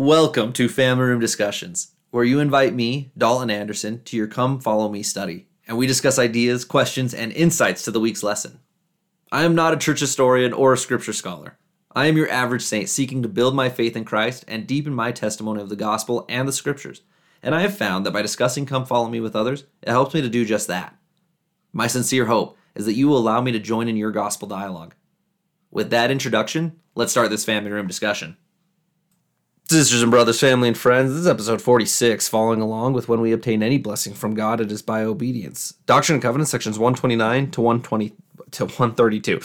Welcome to Family Room Discussions, where you invite me, Dalton Anderson, to your Come Follow Me study, and we discuss ideas, questions, and insights to the week's lesson. I am not a church historian or a scripture scholar. I am your average saint seeking to build my faith in Christ and deepen my testimony of the gospel and the scriptures. And I have found that by discussing Come Follow Me with others, it helps me to do just that. My sincere hope is that you will allow me to join in your gospel dialogue. With that introduction, let's start this family room discussion. Sisters and brothers, family and friends, this is episode 46, following along with when we obtain any blessing from God, it is by obedience. Doctrine and Covenants, sections 129 to 120 to 132.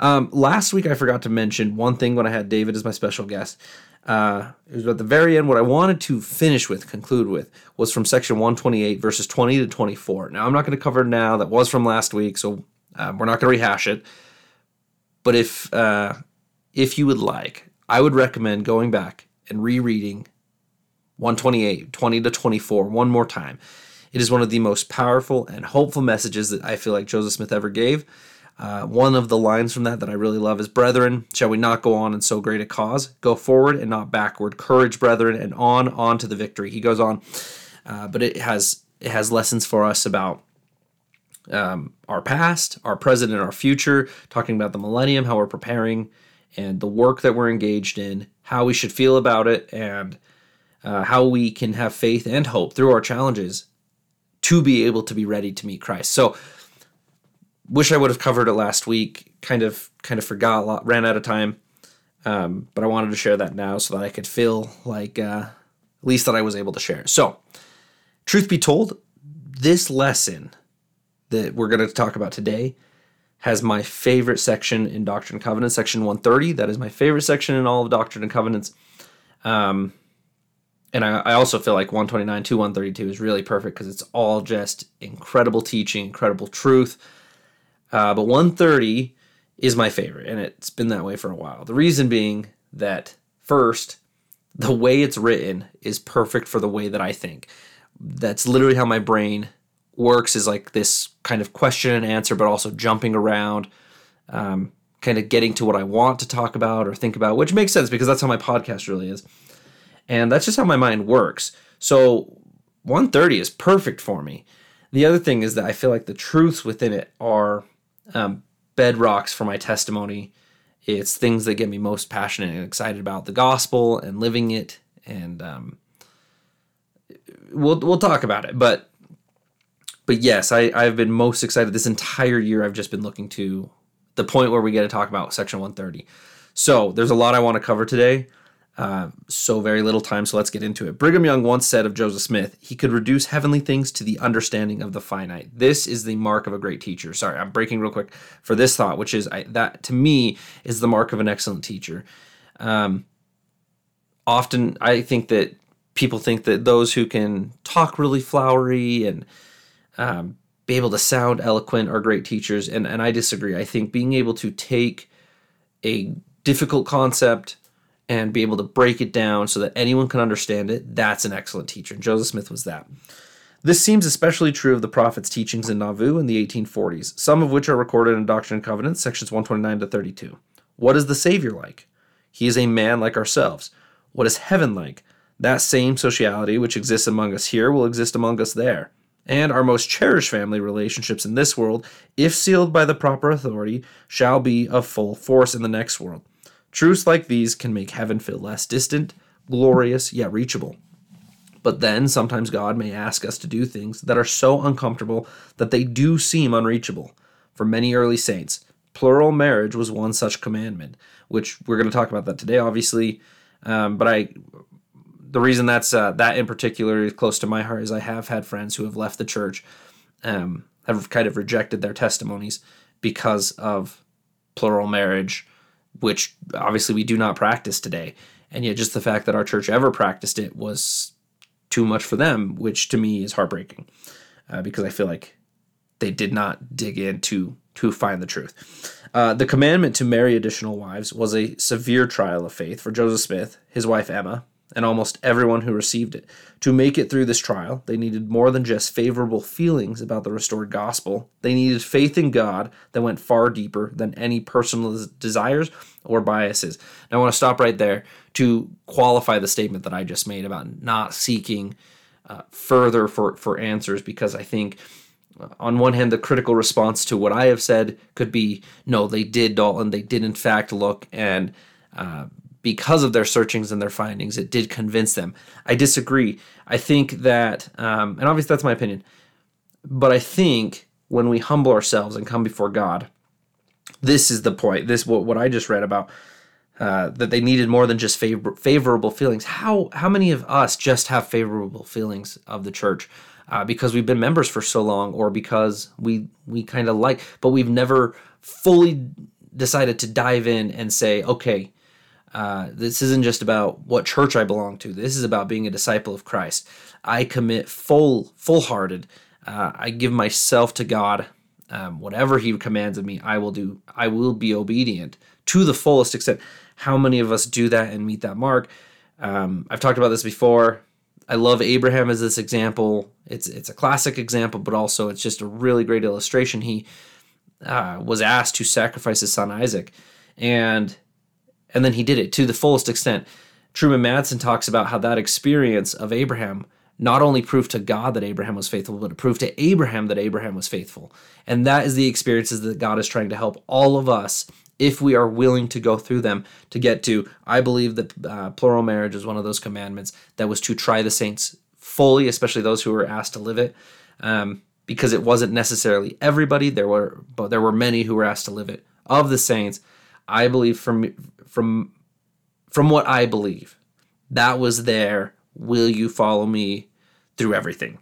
Um, last week, I forgot to mention one thing when I had David as my special guest. Uh, it was at the very end. What I wanted to finish with, conclude with, was from section 128, verses 20 to 24. Now, I'm not going to cover now. That was from last week, so um, we're not going to rehash it. But if uh, if you would like, I would recommend going back and rereading 128, 20 to 24 one more time. It is one of the most powerful and hopeful messages that I feel like Joseph Smith ever gave. Uh, one of the lines from that that I really love is Brethren, shall we not go on in so great a cause? Go forward and not backward. Courage, brethren, and on, on to the victory. He goes on, uh, but it has it has lessons for us about um, our past, our present, and our future, talking about the millennium, how we're preparing, and the work that we're engaged in, how we should feel about it, and uh, how we can have faith and hope through our challenges to be able to be ready to meet Christ. So, wish I would have covered it last week. Kind of, kind of forgot. Lot, ran out of time, um, but I wanted to share that now so that I could feel like uh, at least that I was able to share. So, truth be told, this lesson that we're going to talk about today has my favorite section in Doctrine and Covenants, section 130. That is my favorite section in all of Doctrine and Covenants. Um, and I, I, also feel like 129 to 132 is really perfect because it's all just incredible teaching, incredible truth. Uh, but 130 is my favorite, and it's been that way for a while. The reason being that, first, the way it's written is perfect for the way that I think. That's literally how my brain works is like this kind of question and answer, but also jumping around, um, kind of getting to what I want to talk about or think about, which makes sense because that's how my podcast really is. And that's just how my mind works. So 130 is perfect for me. The other thing is that I feel like the truths within it are um, bedrocks for my testimony. It's things that get me most passionate and excited about the gospel and living it. And um, we'll we'll talk about it. But but yes, I, I've been most excited this entire year. I've just been looking to the point where we get to talk about Section 130. So there's a lot I want to cover today. Uh, so very little time, so let's get into it. Brigham Young once said of Joseph Smith, he could reduce heavenly things to the understanding of the finite. This is the mark of a great teacher. Sorry, I'm breaking real quick for this thought, which is I, that to me is the mark of an excellent teacher. Um, often, I think that people think that those who can talk really flowery and um, be able to sound eloquent are great teachers, and and I disagree. I think being able to take a difficult concept and be able to break it down so that anyone can understand it, that's an excellent teacher. And Joseph Smith was that. This seems especially true of the prophet's teachings in Nauvoo in the 1840s, some of which are recorded in Doctrine and Covenants, sections 129 to 32. What is the Savior like? He is a man like ourselves. What is heaven like? That same sociality which exists among us here will exist among us there and our most cherished family relationships in this world, if sealed by the proper authority, shall be of full force in the next world. Truths like these can make heaven feel less distant, glorious, yet reachable. But then sometimes God may ask us to do things that are so uncomfortable that they do seem unreachable. For many early saints, plural marriage was one such commandment, which we're going to talk about that today, obviously. Um, but I the reason that's uh, that in particular is close to my heart is I have had friends who have left the church, um, have kind of rejected their testimonies because of plural marriage, which obviously we do not practice today. And yet, just the fact that our church ever practiced it was too much for them, which to me is heartbreaking, uh, because I feel like they did not dig in to to find the truth. Uh, the commandment to marry additional wives was a severe trial of faith for Joseph Smith, his wife Emma, and almost everyone who received it. To make it through this trial, they needed more than just favorable feelings about the restored gospel. They needed faith in God that went far deeper than any personal desires or biases. Now, I want to stop right there to qualify the statement that I just made about not seeking uh, further for, for answers because I think uh, on one hand, the critical response to what I have said could be, no, they did, Dalton. They did, in fact, look and uh, because of their searchings and their findings, it did convince them. I disagree. I think that, um, and obviously that's my opinion, but I think when we humble ourselves and come before God, this is the point. This what what I just read about uh, that they needed more than just favor- favorable feelings. How how many of us just have favorable feelings of the church uh, because we've been members for so long, or because we we kind of like, but we've never fully decided to dive in and say, okay, uh, this isn't just about what church I belong to. This is about being a disciple of Christ. I commit full, full-hearted. Uh, I give myself to God. Um, whatever He commands of me, I will do. I will be obedient to the fullest extent. How many of us do that and meet that mark? Um, I've talked about this before. I love Abraham as this example. It's it's a classic example, but also it's just a really great illustration. He uh, was asked to sacrifice his son Isaac, and and then he did it to the fullest extent. Truman Madsen talks about how that experience of Abraham not only proved to God that Abraham was faithful, but it proved to Abraham that Abraham was faithful. And that is the experiences that God is trying to help all of us if we are willing to go through them to get to. I believe that uh, plural marriage is one of those commandments that was to try the saints fully, especially those who were asked to live it. Um, because it wasn't necessarily everybody. There were, but there were many who were asked to live it. Of the saints, I believe from from from what I believe, that was there. Will you follow me through everything?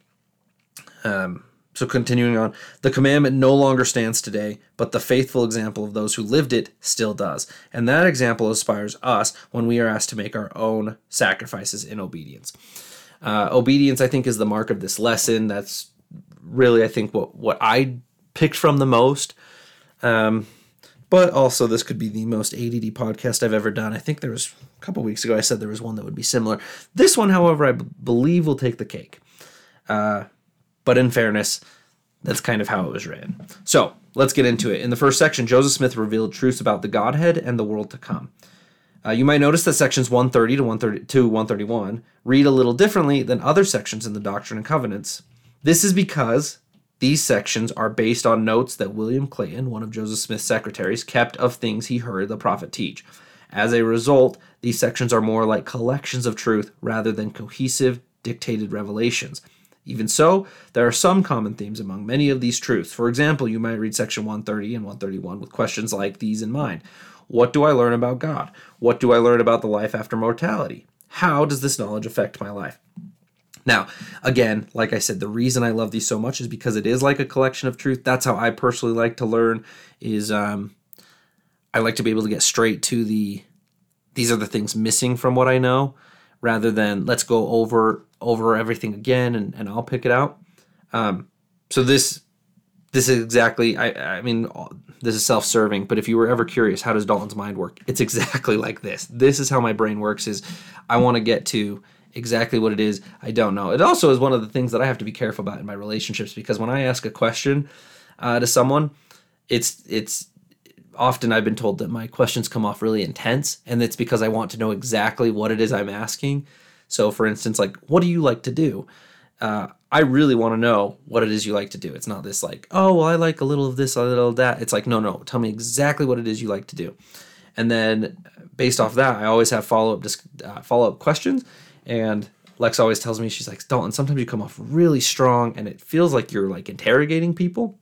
Um, so continuing on, the commandment no longer stands today, but the faithful example of those who lived it still does. And that example inspires us when we are asked to make our own sacrifices in obedience. Uh, obedience, I think, is the mark of this lesson. That's really, I think, what what I picked from the most. Um, but also, this could be the most ADD podcast I've ever done. I think there was a couple weeks ago I said there was one that would be similar. This one, however, I b- believe will take the cake. Uh, but in fairness, that's kind of how it was written. So let's get into it. In the first section, Joseph Smith revealed truths about the Godhead and the world to come. Uh, you might notice that sections 130 to 132 131 read a little differently than other sections in the Doctrine and Covenants. This is because these sections are based on notes that William Clayton, one of Joseph Smith's secretaries, kept of things he heard the prophet teach. As a result, these sections are more like collections of truth rather than cohesive, dictated revelations. Even so, there are some common themes among many of these truths. For example, you might read section 130 and 131 with questions like these in mind What do I learn about God? What do I learn about the life after mortality? How does this knowledge affect my life? Now, again, like I said, the reason I love these so much is because it is like a collection of truth. That's how I personally like to learn. Is um, I like to be able to get straight to the these are the things missing from what I know, rather than let's go over over everything again and, and I'll pick it out. Um, so this this is exactly I I mean this is self-serving, but if you were ever curious, how does Dalton's mind work? It's exactly like this. This is how my brain works. Is I want to get to exactly what it is, I don't know. It also is one of the things that I have to be careful about in my relationships because when I ask a question uh, to someone, it's it's often I've been told that my questions come off really intense, and it's because I want to know exactly what it is I'm asking. So, for instance, like, what do you like to do? Uh, I really want to know what it is you like to do. It's not this like, oh, well, I like a little of this, a little of that. It's like, no, no, tell me exactly what it is you like to do, and then based off that, I always have follow up uh, follow up questions, and Lex always tells me, she's like, Dalton, sometimes you come off really strong and it feels like you're like interrogating people.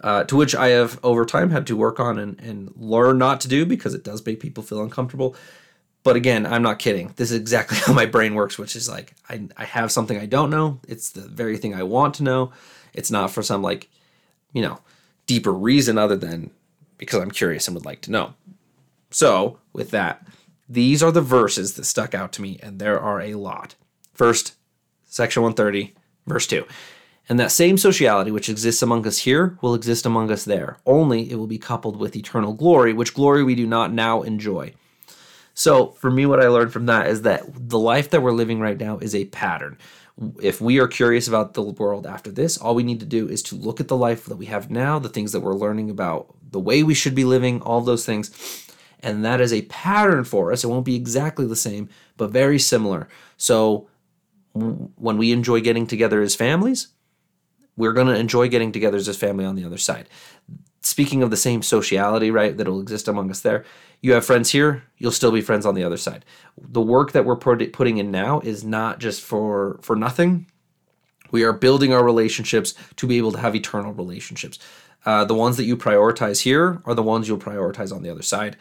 Uh, to which I have over time had to work on and, and learn not to do because it does make people feel uncomfortable. But again, I'm not kidding. This is exactly how my brain works, which is like I, I have something I don't know. It's the very thing I want to know. It's not for some like, you know, deeper reason other than because I'm curious and would like to know. So, with that, these are the verses that stuck out to me, and there are a lot. First, section 130, verse 2. And that same sociality which exists among us here will exist among us there, only it will be coupled with eternal glory, which glory we do not now enjoy. So for me, what I learned from that is that the life that we're living right now is a pattern. If we are curious about the world after this, all we need to do is to look at the life that we have now, the things that we're learning about, the way we should be living, all those things. And that is a pattern for us. It won't be exactly the same, but very similar. So when we enjoy getting together as families, we're going to enjoy getting together as a family on the other side. Speaking of the same sociality, right, that'll exist among us there, you have friends here, you'll still be friends on the other side. The work that we're putting in now is not just for for nothing. We are building our relationships to be able to have eternal relationships. Uh, the ones that you prioritize here are the ones you'll prioritize on the other side,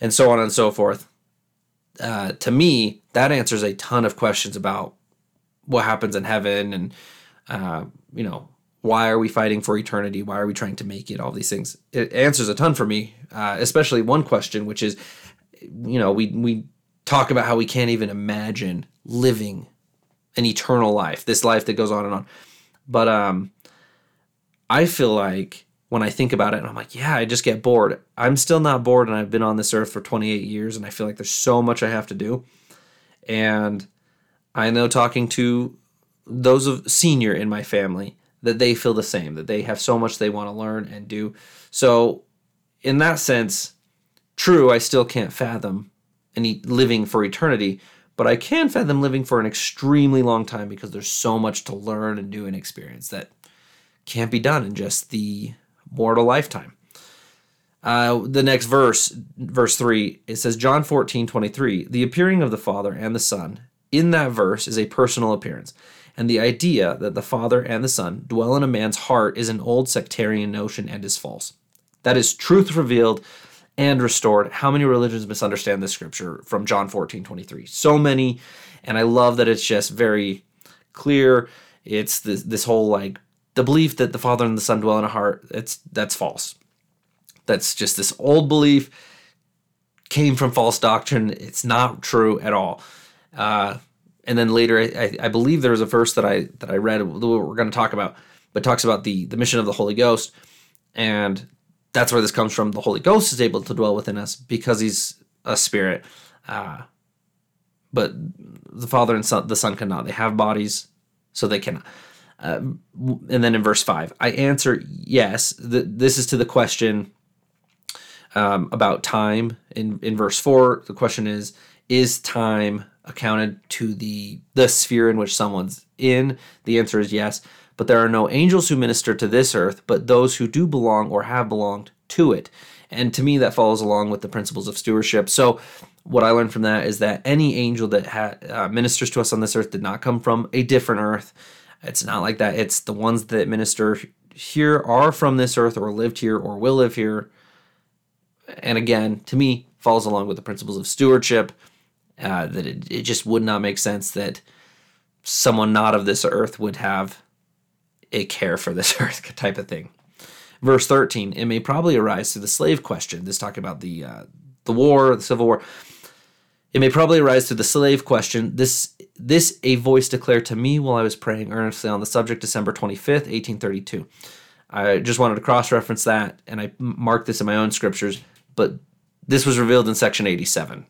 and so on and so forth. Uh, to me, that answers a ton of questions about what happens in heaven and uh, you know why are we fighting for eternity? Why are we trying to make it? All these things. It answers a ton for me uh, especially one question which is you know we we talk about how we can't even imagine living an eternal life this life that goes on and on. But um i feel like when i think about it and i'm like yeah i just get bored i'm still not bored and i've been on this earth for 28 years and i feel like there's so much i have to do and I know talking to those of senior in my family that they feel the same, that they have so much they want to learn and do. So, in that sense, true, I still can't fathom any living for eternity, but I can fathom living for an extremely long time because there's so much to learn and do and experience that can't be done in just the mortal lifetime. Uh, the next verse, verse 3, it says, John 14, 23, the appearing of the Father and the Son in that verse is a personal appearance. And the idea that the Father and the Son dwell in a man's heart is an old sectarian notion and is false. That is truth revealed and restored. How many religions misunderstand this scripture from John 14, 23? So many. And I love that it's just very clear. It's this, this whole like the belief that the Father and the Son dwell in a heart. It's that's false. That's just this old belief came from false doctrine. It's not true at all. Uh, and then later, I, I believe there was a verse that I that I read that we're going to talk about, but talks about the the mission of the Holy Ghost, and that's where this comes from. The Holy Ghost is able to dwell within us because He's a spirit, uh, but the Father and Son, the Son cannot. They have bodies, so they cannot. Uh, and then in verse five, I answer yes. This is to the question um, about time. In in verse four, the question is: Is time accounted to the the sphere in which someone's in? The answer is yes. But there are no angels who minister to this earth, but those who do belong or have belonged to it. And to me, that follows along with the principles of stewardship. So, what I learned from that is that any angel that ha- uh, ministers to us on this earth did not come from a different earth. It's not like that. It's the ones that minister here are from this earth or lived here or will live here. And again, to me, falls along with the principles of stewardship uh, that it, it just would not make sense that someone not of this earth would have a care for this earth type of thing. Verse 13, it may probably arise through the slave question. This talking about the uh, the war, the civil war. It may probably arise through the slave question. This this a voice declared to me while I was praying earnestly on the subject December 25th, 1832. I just wanted to cross reference that and I marked this in my own scriptures, but this was revealed in section 87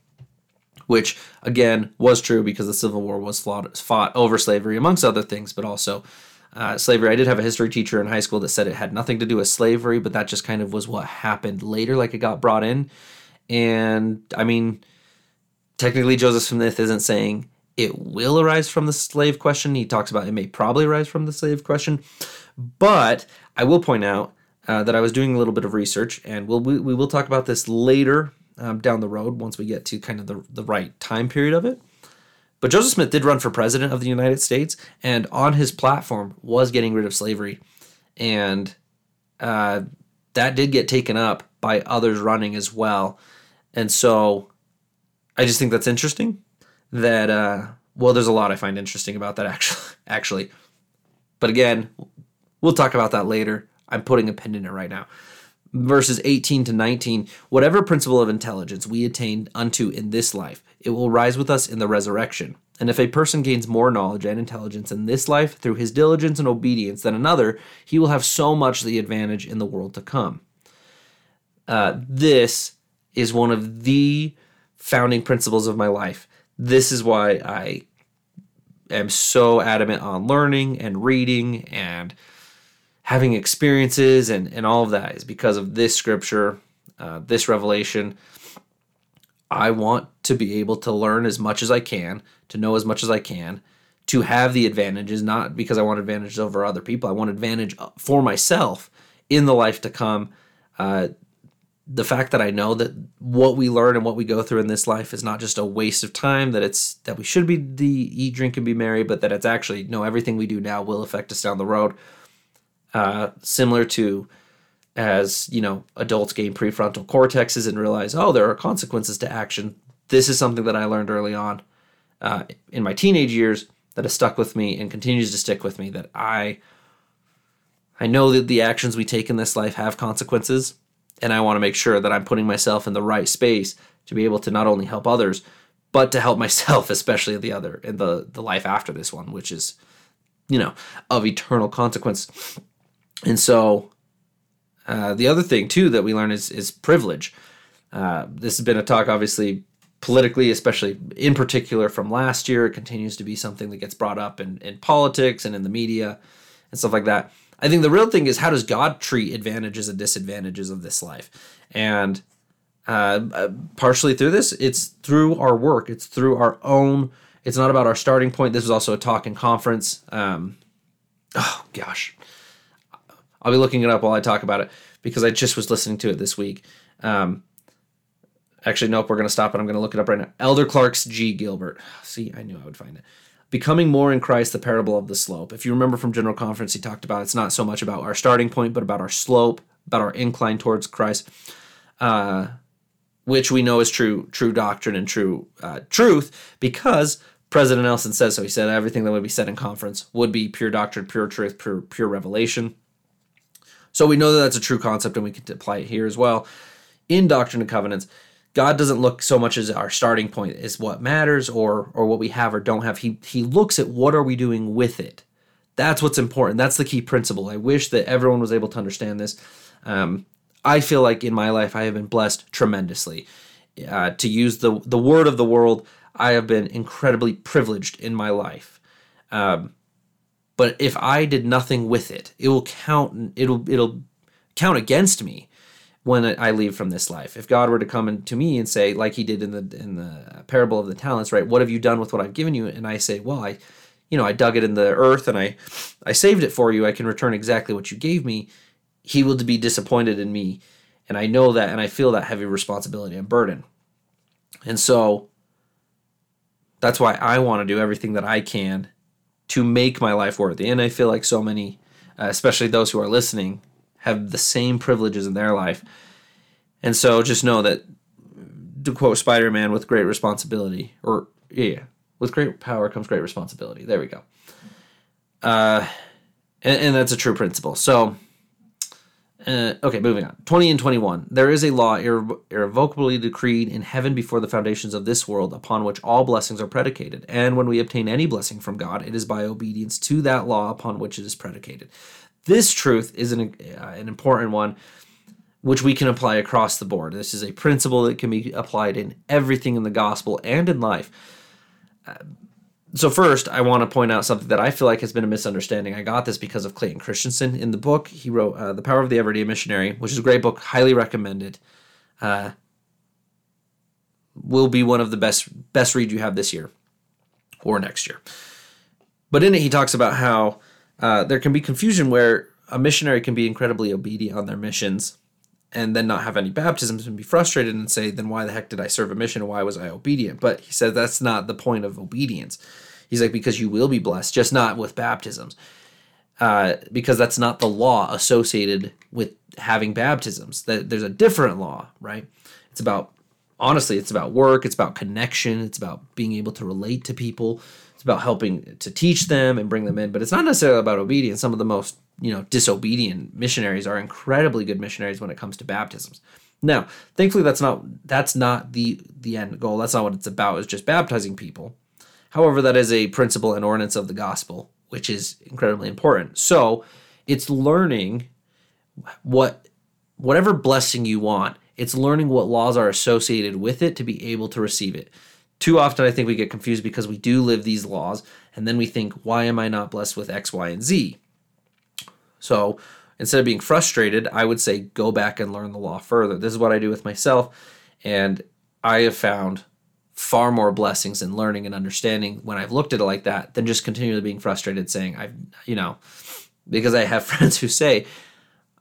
which again was true because the Civil War was fought, over slavery, amongst other things, but also uh, slavery. I did have a history teacher in high school that said it had nothing to do with slavery, but that just kind of was what happened later, like it got brought in. And I mean, technically, Joseph Smith isn't saying it will arise from the slave question. He talks about it may probably arise from the slave question. But I will point out uh, that I was doing a little bit of research, and we'll, we, we will talk about this later um, down the road once we get to kind of the, the right time period of it. But Joseph Smith did run for president of the United States, and on his platform was getting rid of slavery. And uh, that did get taken up by others running as well. And so I just think that's interesting that, uh, well, there's a lot I find interesting about that actually. actually. But again, we'll talk about that later. I'm putting a pin in it right now verses 18 to 19 whatever principle of intelligence we attain unto in this life it will rise with us in the resurrection and if a person gains more knowledge and intelligence in this life through his diligence and obedience than another he will have so much the advantage in the world to come uh, this is one of the founding principles of my life. This is why I am so adamant on learning and reading and having experiences and, and all of that is because of this scripture, uh, this revelation. I want to be able to learn as much as I can, to know as much as I can, to have the advantages, not because I want advantages over other people. I want advantage for myself in the life to come. Uh, the fact that I know that what we learn and what we go through in this life is not just a waste of time, that it's that we should be the eat, drink, and be merry, but that it's actually no everything we do now will affect us down the road. Uh, similar to as you know, adults gain prefrontal cortexes and realize, oh, there are consequences to action. This is something that I learned early on uh, in my teenage years that has stuck with me and continues to stick with me. That I I know that the actions we take in this life have consequences and I want to make sure that I'm putting myself in the right space to be able to not only help others, but to help myself, especially the other in the the life after this one, which is, you know, of eternal consequence. And so, uh, the other thing too that we learn is is privilege. Uh, this has been a talk, obviously, politically, especially in particular from last year. It continues to be something that gets brought up in in politics and in the media and stuff like that. I think the real thing is how does God treat advantages and disadvantages of this life? And uh, uh, partially through this, it's through our work. It's through our own. It's not about our starting point. This was also a talk and conference. Um, oh gosh, I'll be looking it up while I talk about it because I just was listening to it this week. Um, actually, nope. We're gonna stop it. I'm gonna look it up right now. Elder Clark's G. Gilbert. See, I knew I would find it becoming more in Christ, the parable of the slope. If you remember from General Conference, he talked about it's not so much about our starting point, but about our slope, about our incline towards Christ, uh, which we know is true, true doctrine and true uh, truth, because President Nelson says so. He said everything that would be said in conference would be pure doctrine, pure truth, pure pure revelation. So we know that that's a true concept, and we can apply it here as well in Doctrine and Covenants. God doesn't look so much as our starting point is what matters or or what we have or don't have. He he looks at what are we doing with it. That's what's important. That's the key principle. I wish that everyone was able to understand this. Um, I feel like in my life I have been blessed tremendously. Uh, to use the the word of the world, I have been incredibly privileged in my life. Um, but if I did nothing with it, it will count. It'll it'll count against me when I leave from this life. If God were to come to me and say, like He did in the in the parable of the talents, right? What have you done with what I've given you? And I say, well, I, you know, I dug it in the earth and I, I saved it for you. I can return exactly what you gave me. He will be disappointed in me, and I know that, and I feel that heavy responsibility and burden. And so, that's why I want to do everything that I can to make my life worthy. And I feel like so many, uh, especially those who are listening, have the same privileges in their life. And so just know that, to quote Spider Man, with great responsibility, or yeah, with great power comes great responsibility. There we go. Uh, and, and that's a true principle. So, uh, okay, moving on. 20 and 21. There is a law irre- irrevocably decreed in heaven before the foundations of this world, upon which all blessings are predicated. And when we obtain any blessing from God, it is by obedience to that law upon which it is predicated. This truth is an, uh, an important one, which we can apply across the board. This is a principle that can be applied in everything in the gospel and in life. Uh, so first, I want to point out something that I feel like has been a misunderstanding. I got this because of Clayton Christensen in the book he wrote, uh, "The Power of the Everyday Missionary," which is a great book, highly recommended. Uh, will be one of the best best read you have this year or next year. But in it, he talks about how uh, there can be confusion where a missionary can be incredibly obedient on their missions and then not have any baptisms and be frustrated and say, then why the heck did I serve a mission? Why was I obedient? But he said that's not the point of obedience. He's like, because you will be blessed, just not with baptisms. Uh, because that's not the law associated with having baptisms. That there's a different law, right? It's about honestly, it's about work, it's about connection, it's about being able to relate to people, it's about helping to teach them and bring them in, but it's not necessarily about obedience. Some of the most, you know, disobedient missionaries are incredibly good missionaries when it comes to baptisms. Now, thankfully that's not that's not the the end goal. That's not what it's about, is just baptizing people. However, that is a principle and ordinance of the gospel, which is incredibly important. So, it's learning what whatever blessing you want, It's learning what laws are associated with it to be able to receive it. Too often, I think we get confused because we do live these laws, and then we think, why am I not blessed with X, Y, and Z? So instead of being frustrated, I would say, go back and learn the law further. This is what I do with myself, and I have found far more blessings in learning and understanding when I've looked at it like that than just continually being frustrated saying I've you know because I have friends who say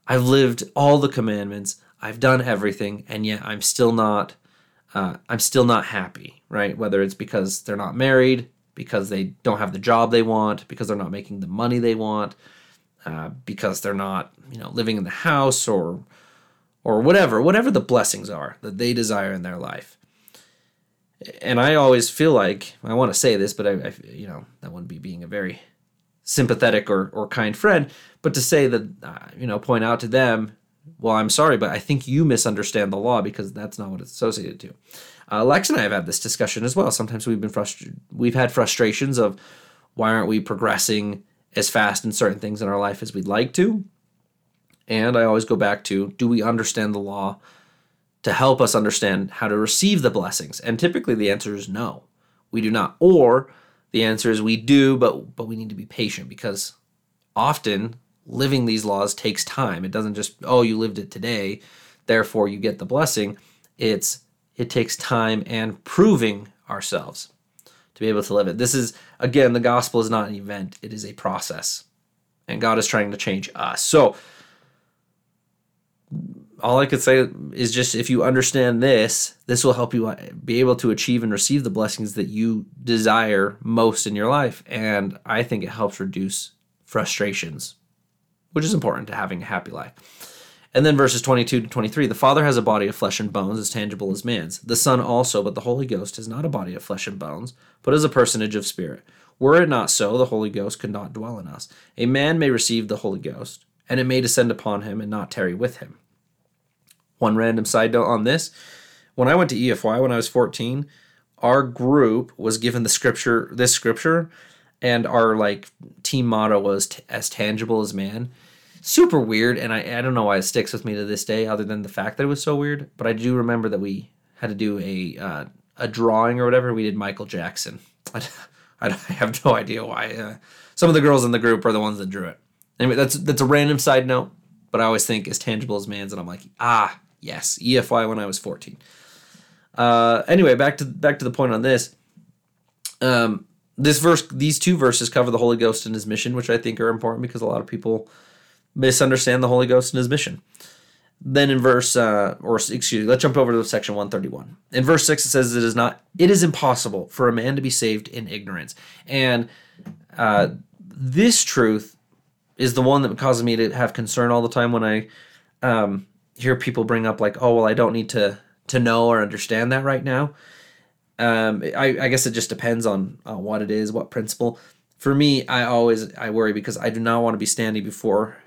I've lived all the commandments I've done everything and yet I'm still not uh, I'm still not happy right whether it's because they're not married because they don't have the job they want because they're not making the money they want uh, because they're not you know living in the house or or whatever whatever the blessings are that they desire in their life and I always feel like I want to say this, but I, I, you know that wouldn't be being a very sympathetic or, or kind friend. But to say that uh, you know point out to them, well, I'm sorry, but I think you misunderstand the law because that's not what it's associated to. Uh, Lex and I have had this discussion as well. Sometimes we've been frustrated. We've had frustrations of why aren't we progressing as fast in certain things in our life as we'd like to. And I always go back to do we understand the law to help us understand how to receive the blessings? And typically the answer is no, we do not. Or the answer is we do, but but we need to be patient because often living these laws takes time. It doesn't just oh you lived it today, therefore you get the blessing. It's it takes time and proving ourselves to be able to live it. This is again the gospel is not an event, it is a process. And God is trying to change us. So all I could say is just if you understand this, this will help you uh, be able to achieve and receive the blessings that you desire most in your life. And I think it helps reduce frustrations, which is important to having a happy life. And then verses 22 to 23 the Father has a body of flesh and bones as tangible as man's. The Son also, but the Holy Ghost is not a body of flesh and bones, but is a personage of spirit. Were it not so, the Holy Ghost could not dwell in us. A man may receive the Holy Ghost, and it may descend upon him and not tarry with him one random side note on this. When I went to EFY when I was 14, our group was given the scripture, this scripture, and our like team motto was t- as tangible as man. Super weird, and I, I don't know why it sticks with me to this day, other than the fact that it was so weird. But I do remember that we had to do a uh, a drawing or whatever. We did Michael Jackson. I, I have no idea why. Uh, some of the girls in the group are the ones that drew it. Anyway, that's that's a random side note, but I always think as tangible as man's, and I'm like, ah, Yes, EFY when I was 14. Uh, anyway, back to back to the point on this. Um, this verse, these two verses cover the Holy Ghost and His mission, which I think are important because a lot of people misunderstand the Holy Ghost and His mission. Then in verse, uh, or excuse me, let's jump over to section 131. In verse 6, it says, It is not, it is impossible for a man to be saved in ignorance. And uh, this truth is the one that causes me to have concern all the time when I um, hear people bring up like, oh well, I don't need to to know or understand that right now. Um, I, I guess it just depends on on what it is, what principle. For me, I always I worry because I do not want to be standing before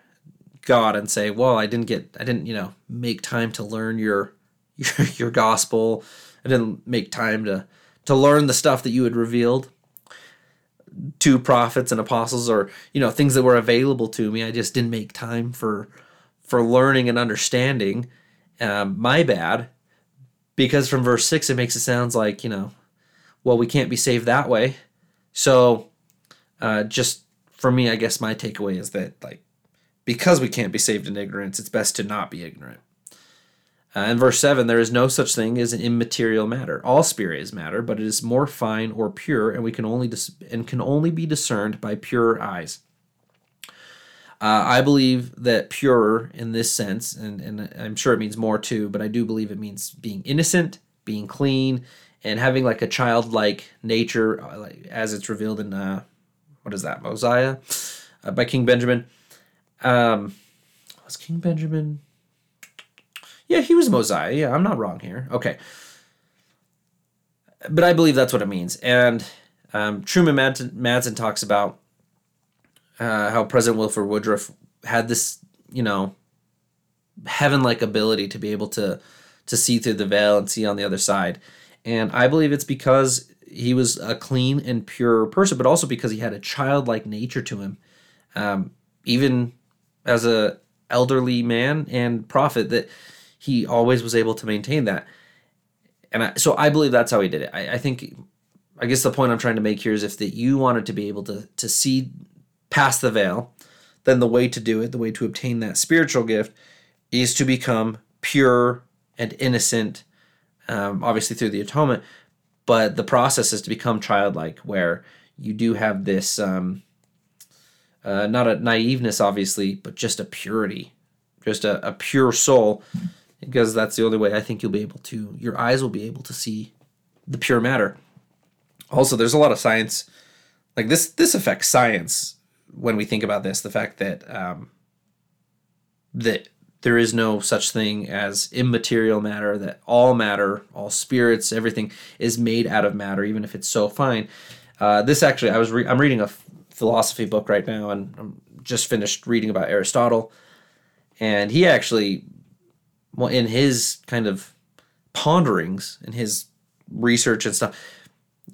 God and say, well, I didn't get, I didn't, you know, make time to learn your your, your gospel. I didn't make time to to learn the stuff that you had revealed to prophets and apostles or you know things that were available to me i just didn't make time for for learning and understanding. Um, my bad, because from verse six it makes it sounds like you know, well we can't be saved that way. So, uh, just for me, I guess my takeaway is that like because we can't be saved in ignorance, it's best to not be ignorant. Uh, in verse 7, there is no such thing as an immaterial matter. All spirit is matter, but it is more fine or pure, and we can only dis- and can only be discerned by pure eyes. Uh, I believe that purer in this sense, and, and I'm sure it means more too, but I do believe it means being innocent, being clean, and having like a childlike nature, uh, like, as it's revealed in uh, what is that Mosiah uh, by King Benjamin. Um, was King Benjamin? Yeah, he was Mosiah. Yeah, I'm not wrong here. Okay, but I believe that's what it means. And um, Truman Madsen, Madsen talks about uh, how President Wilford Woodruff had this, you know, heaven-like ability to be able to to see through the veil and see on the other side. And I believe it's because he was a clean and pure person, but also because he had a childlike nature to him, um, even as a elderly man and prophet. That he always was able to maintain that. And I, so I believe that's how he did it. I, I think, I guess the point I'm trying to make here is if that you wanted to be able to to see past the veil, then the way to do it, the way to obtain that spiritual gift, is to become pure and innocent, um, obviously through the atonement. But the process is to become childlike, where you do have this um, uh, not a naiveness, obviously, but just a purity, just a, a pure soul, because that's the only way I think you'll be able to, your eyes will be able to see the pure matter. Also, there's a lot of science, like this. This affects science when we think about this. The fact that um, that there is no such thing as immaterial matter. That all matter, all spirits, everything is made out of matter, even if it's so fine. Uh, this actually, I was re- I'm reading a philosophy book right now, and I'm just finished reading about Aristotle, and he actually, well, in his kind of ponderings and his research and stuff,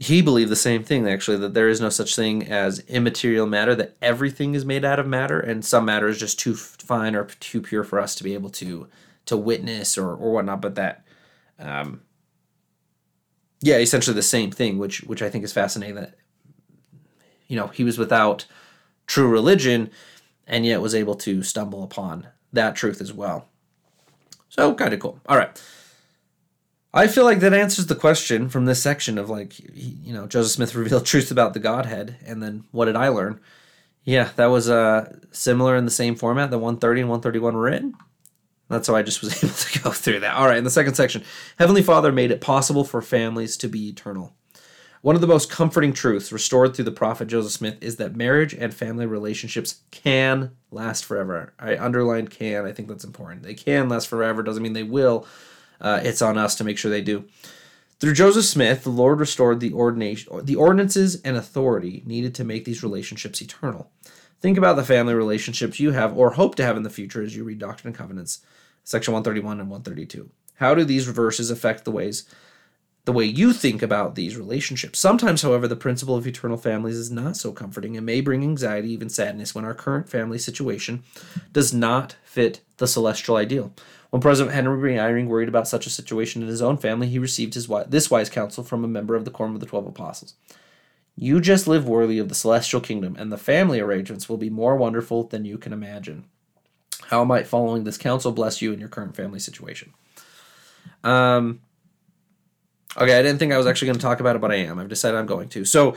he believed the same thing actually that there is no such thing as immaterial matter that everything is made out of matter and some matter is just too fine or too pure for us to be able to to witness or or whatnot but that um yeah essentially the same thing which which i think is fascinating that you know, he was without true religion and yet was able to stumble upon that truth as well. So, kind of cool. All right. I feel like that answers the question from this section of like, you know, Joseph Smith revealed truth about the Godhead, and then what did I learn? Yeah, that was uh, similar in the same format that 130 and 131 were in. That's how I just was able to go through that. All right, in the second section, Heavenly Father made it possible for families to be eternal. One of the most comforting truths restored through the prophet Joseph Smith is that marriage and family relationships can last forever. I underlined can, I think that's important. They can last forever, doesn't mean they will. Uh, it's on us to make sure they do. Through Joseph Smith, the Lord restored the ordination, the ordinances and authority needed to make these relationships eternal. Think about the family relationships you have or hope to have in the future as you read Doctrine and Covenants, section 131 and 132. How do these verses affect the ways the way you think about these relationships. Sometimes, however, the principle of eternal families is not so comforting and may bring anxiety, even sadness, when our current family situation does not fit the celestial ideal. When President Henry Eyring worried about such a situation in his own family, he received his this wise counsel from a member of the Quorum of the Twelve Apostles. You just live worthy of the celestial kingdom, and the family arrangements will be more wonderful than you can imagine. How might following this counsel bless you in your current family situation? Um, Okay, I didn't think I was actually going to talk about it, but I am. I've decided I'm going to. So,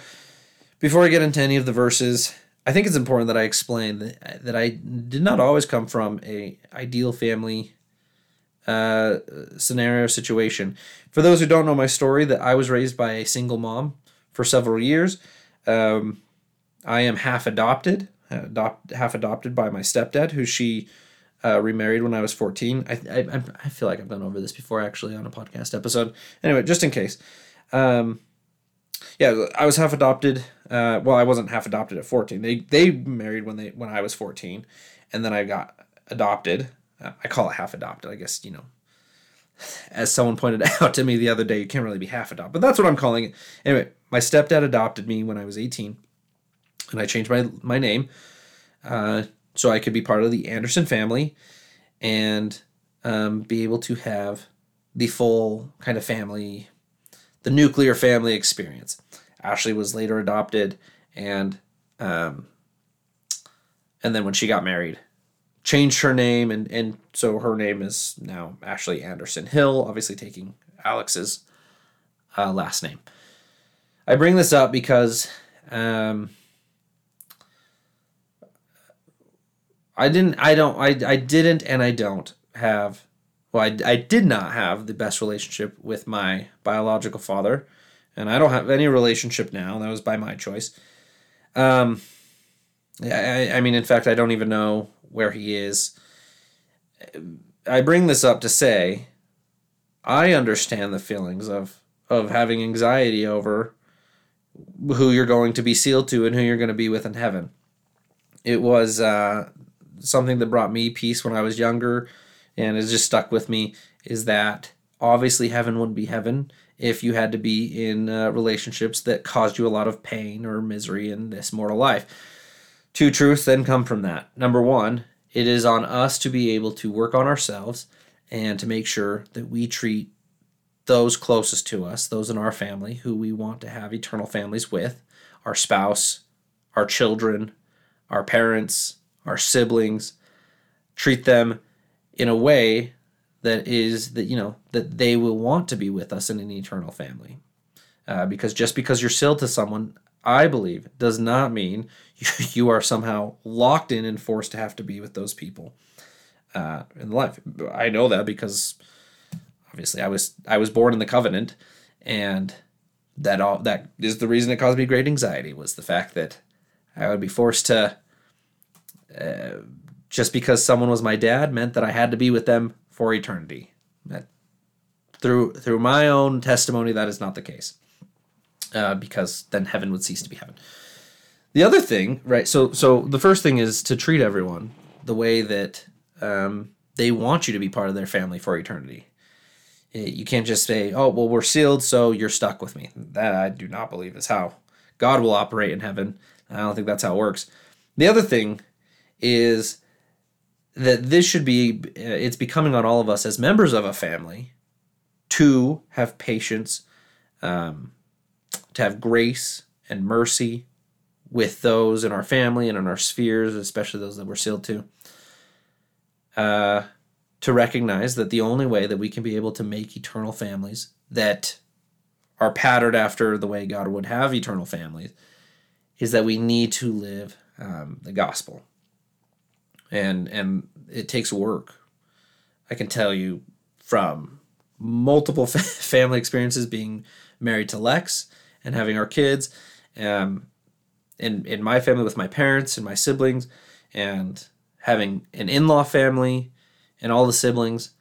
before I get into any of the verses, I think it's important that I explain that, that I did not always come from a ideal family uh, scenario situation. For those who don't know my story, that I was raised by a single mom for several years. Um, I am half adopted, adopt, half adopted by my stepdad, who she uh, remarried when I was 14. I, I, I feel like I've gone over this before actually on a podcast episode. Anyway, just in case. Um, yeah, I was half adopted. Uh, well, I wasn't half adopted at 14. They they married when they when I was 14, and then I got adopted. I call it half adopted. I guess you know, as someone pointed out to me the other day, you can't really be half adopted, but that's what I'm calling it. Anyway, my stepdad adopted me when I was 18, and I changed my my name uh, so I could be part of the Anderson family and um, be able to have the full kind of family, the nuclear family experience. Ashley was later adopted, and um, and then when she got married, changed her name, and and so her name is now Ashley Anderson Hill, obviously taking Alex's uh, last name. I bring this up because um, I didn't. I don't. I I didn't, and I don't have. Well, I, I did not have the best relationship with my biological father, and I don't have any relationship now. That was by my choice. Um, I, I mean, in fact, I don't even know where he is. I bring this up to say, I understand the feelings of of having anxiety over who you're going to be sealed to and who you're going to be with in heaven. It was uh, something that brought me peace when I was younger and has just stuck with me is that obviously heaven wouldn't be heaven if you had to be in uh, relationships that caused you a lot of pain or misery in this mortal life. Two truths then come from that. Number one, it is on us to be able to work on ourselves and to make sure that we treat those closest to us, those in our family who we want to have eternal families with, our spouse, our children, our parents, our siblings, treat them in a way that is that you know that they will want to be with us in an eternal family. Uh, because just because you're sealed to someone, I believe, does not mean you, are somehow locked in and forced to have to be with those people uh, in life. I know that because obviously I was I was born in the covenant, and that all that is the reason it caused me great anxiety was the fact that I would be forced to. Uh, just because someone was my dad meant that I had to be with them for eternity. That through through my own testimony, that is not the case, uh, because then heaven would cease to be heaven. The other thing, right? So so the first thing is to treat everyone the way that um, they want you to be part of their family for eternity. Eh, you can't just say, "Oh, well, we're sealed, so you're stuck with me." That I do not believe is how God will operate in heaven. I don't think that's how it works. The other thing is that this should be uh, it's becoming on all of us as members of a family to have patience um, to have grace and mercy with those in our family and in our spheres especially those that we're sealed to uh, to recognize that the only way that we can be able to make eternal families that are patterned after the way god would have eternal families is that we need to live um, the gospel and and it takes work. I can tell you from multiple family experiences being married to Lex and having our kids, um, in in my family with my parents and my siblings, and having an in law family and all the siblings.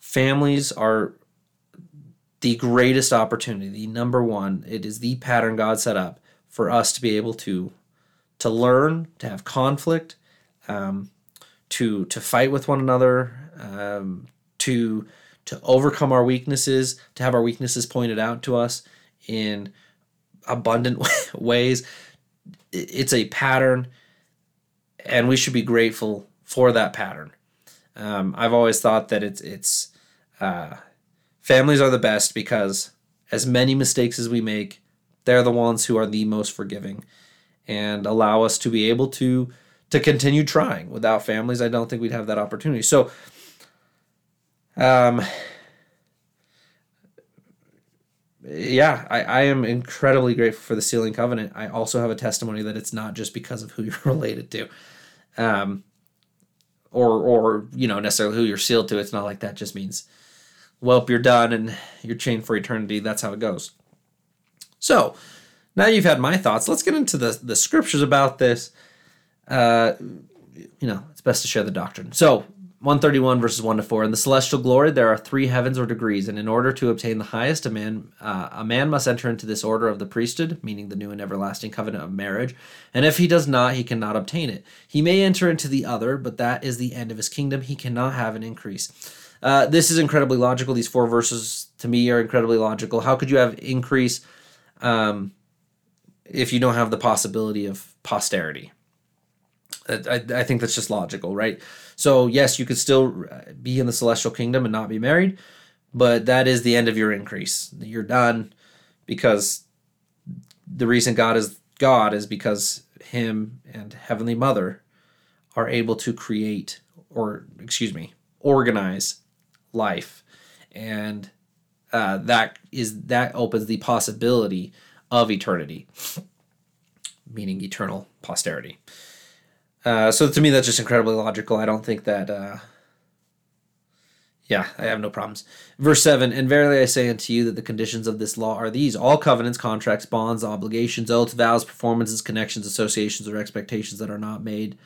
Families are the greatest opportunity, the number one. It is the pattern God set up for us to be able to to learn, to have conflict, um, to to fight with one another, um, to to overcome our weaknesses, to have our weaknesses pointed out to us in abundant ways. It's a pattern, and we should be grateful for that pattern. Um, I've always thought that it's it's uh, families are the best because as many mistakes as we make, they're the ones who are the most forgiving and allow us to be able to to continue trying. Without families, I don't think we'd have that opportunity. So, um, yeah, I, I am incredibly grateful for the sealing covenant. I also have a testimony that it's not just because of who you're related to, um, or or you know necessarily who you're sealed to. It's not like that just means, well, you're done and you're chained for eternity. That's how it goes. So, now you've had my thoughts. Let's get into the the scriptures about this uh, you know, it's best to share the doctrine. So, 131 verses 1 to 4 in the celestial glory there are three heavens or degrees and in order to obtain the highest a man uh, a man must enter into this order of the priesthood meaning the new and everlasting covenant of marriage and if he does not he cannot obtain it. He may enter into the other but that is the end of his kingdom. He cannot have an increase. Uh, this is incredibly logical. These four verses to me are incredibly logical. How could you have increase um, if you don't have the possibility of posterity? I, I think that's just logical, right? So, yes, you could still be in the celestial kingdom and not be married, but that is the end of your increase. You're done because the reason God is God is because Him and Heavenly Mother are able to create, or excuse me, organize life. And uh, that is that opens the possibility of eternity, meaning eternal posterity. Uh, so to me, that's just incredibly logical. I don't think that. Uh, yeah, I have no problems. Verse 7 And verily I say unto you that the conditions of this law are these all covenants, contracts, bonds, obligations, oaths, vows, performances, connections, associations, or expectations that are not made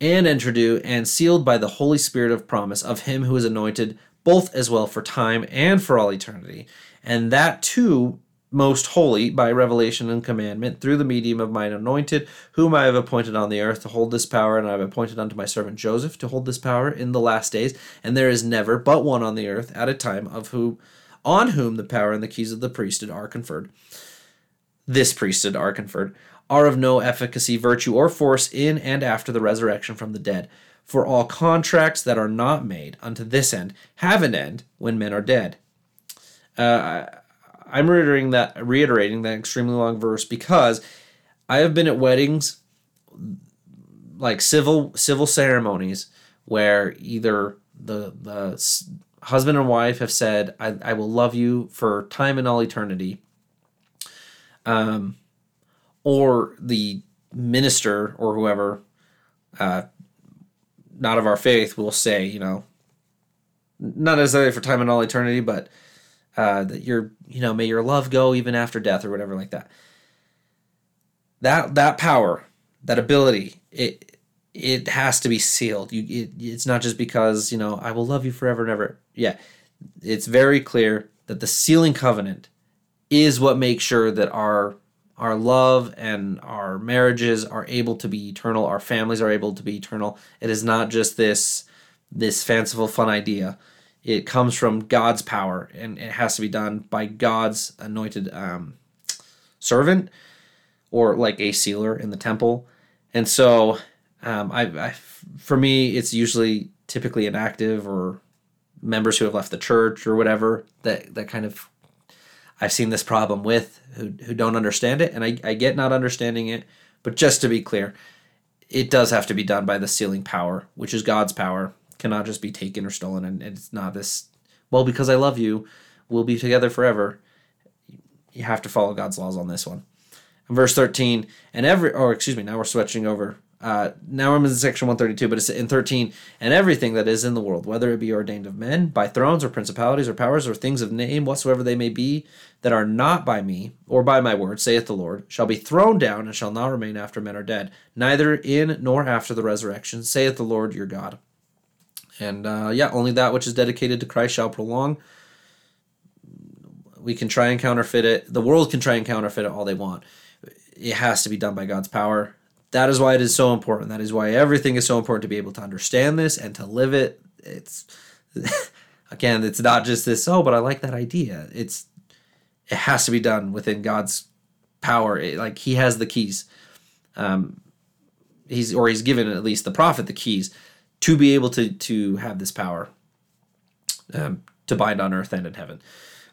and entered into and sealed by the Holy Spirit of promise of him who is anointed both as well for time and for all eternity. And that too most holy by revelation and commandment through the medium of mine anointed, whom I have appointed on the earth to hold this power, and I have appointed unto my servant Joseph to hold this power in the last days. And there is never but one on the earth at a time of whom on whom the power and the keys of the priesthood are conferred. this priesthood are conferred, are of no efficacy, virtue, or force in and after the resurrection from the dead. For all contracts that are not made unto this end have an end when men are dead. Uh, I'm reiterating that, reiterating that extremely long verse because I have been at weddings, like civil civil ceremonies, where either the the husband and wife have said, "I, I will love you for time and all eternity," um, or the minister or whoever, uh, not of our faith, will say, you know, not necessarily for time and all eternity, but uh, that you're, you know, may your love go even after death or whatever like that. That that power, that ability, it it has to be sealed. You, it, it's not just because you know I will love you forever and ever. Yeah, it's very clear that the sealing covenant is what makes sure that our our love and our marriages are able to be eternal our families are able to be eternal it is not just this this fanciful fun idea it comes from god's power and it has to be done by god's anointed um, servant or like a sealer in the temple and so um, I, I for me it's usually typically inactive or members who have left the church or whatever that that kind of I've seen this problem with who, who don't understand it, and I, I get not understanding it. But just to be clear, it does have to be done by the sealing power, which is God's power, cannot just be taken or stolen. And it's not this, well, because I love you, we'll be together forever. You have to follow God's laws on this one. verse 13, and every, or excuse me, now we're switching over uh, now I'm in section 132, but it's in 13, and everything that is in the world, whether it be ordained of men, by thrones or principalities or powers or things of name whatsoever they may be, that are not by me or by my word, saith the Lord, shall be thrown down and shall not remain after men are dead, neither in nor after the resurrection, saith the Lord your God. And uh, yeah, only that which is dedicated to Christ shall prolong. We can try and counterfeit it. The world can try and counterfeit it all they want. It has to be done by God's power that is why it is so important. That is why everything is so important to be able to understand this and to live it. It's again, it's not just this, oh, but I like that idea. It's it has to be done within God's power. It, like he has the keys. Um he's or he's given at least the prophet the keys to be able to to have this power um, to bind on earth and in heaven.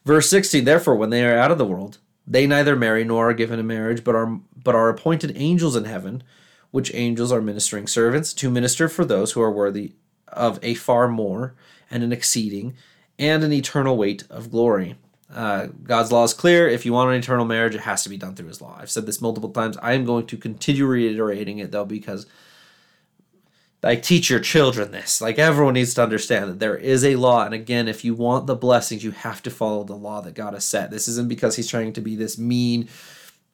Verse 16, therefore, when they are out of the world, they neither marry nor are given in marriage, but are but are appointed angels in heaven, which angels are ministering servants to minister for those who are worthy of a far more and an exceeding and an eternal weight of glory. Uh, God's law is clear. If you want an eternal marriage, it has to be done through His law. I've said this multiple times. I am going to continue reiterating it though because like teach your children this. Like everyone needs to understand that there is a law. And again, if you want the blessings, you have to follow the law that God has set. This isn't because he's trying to be this mean,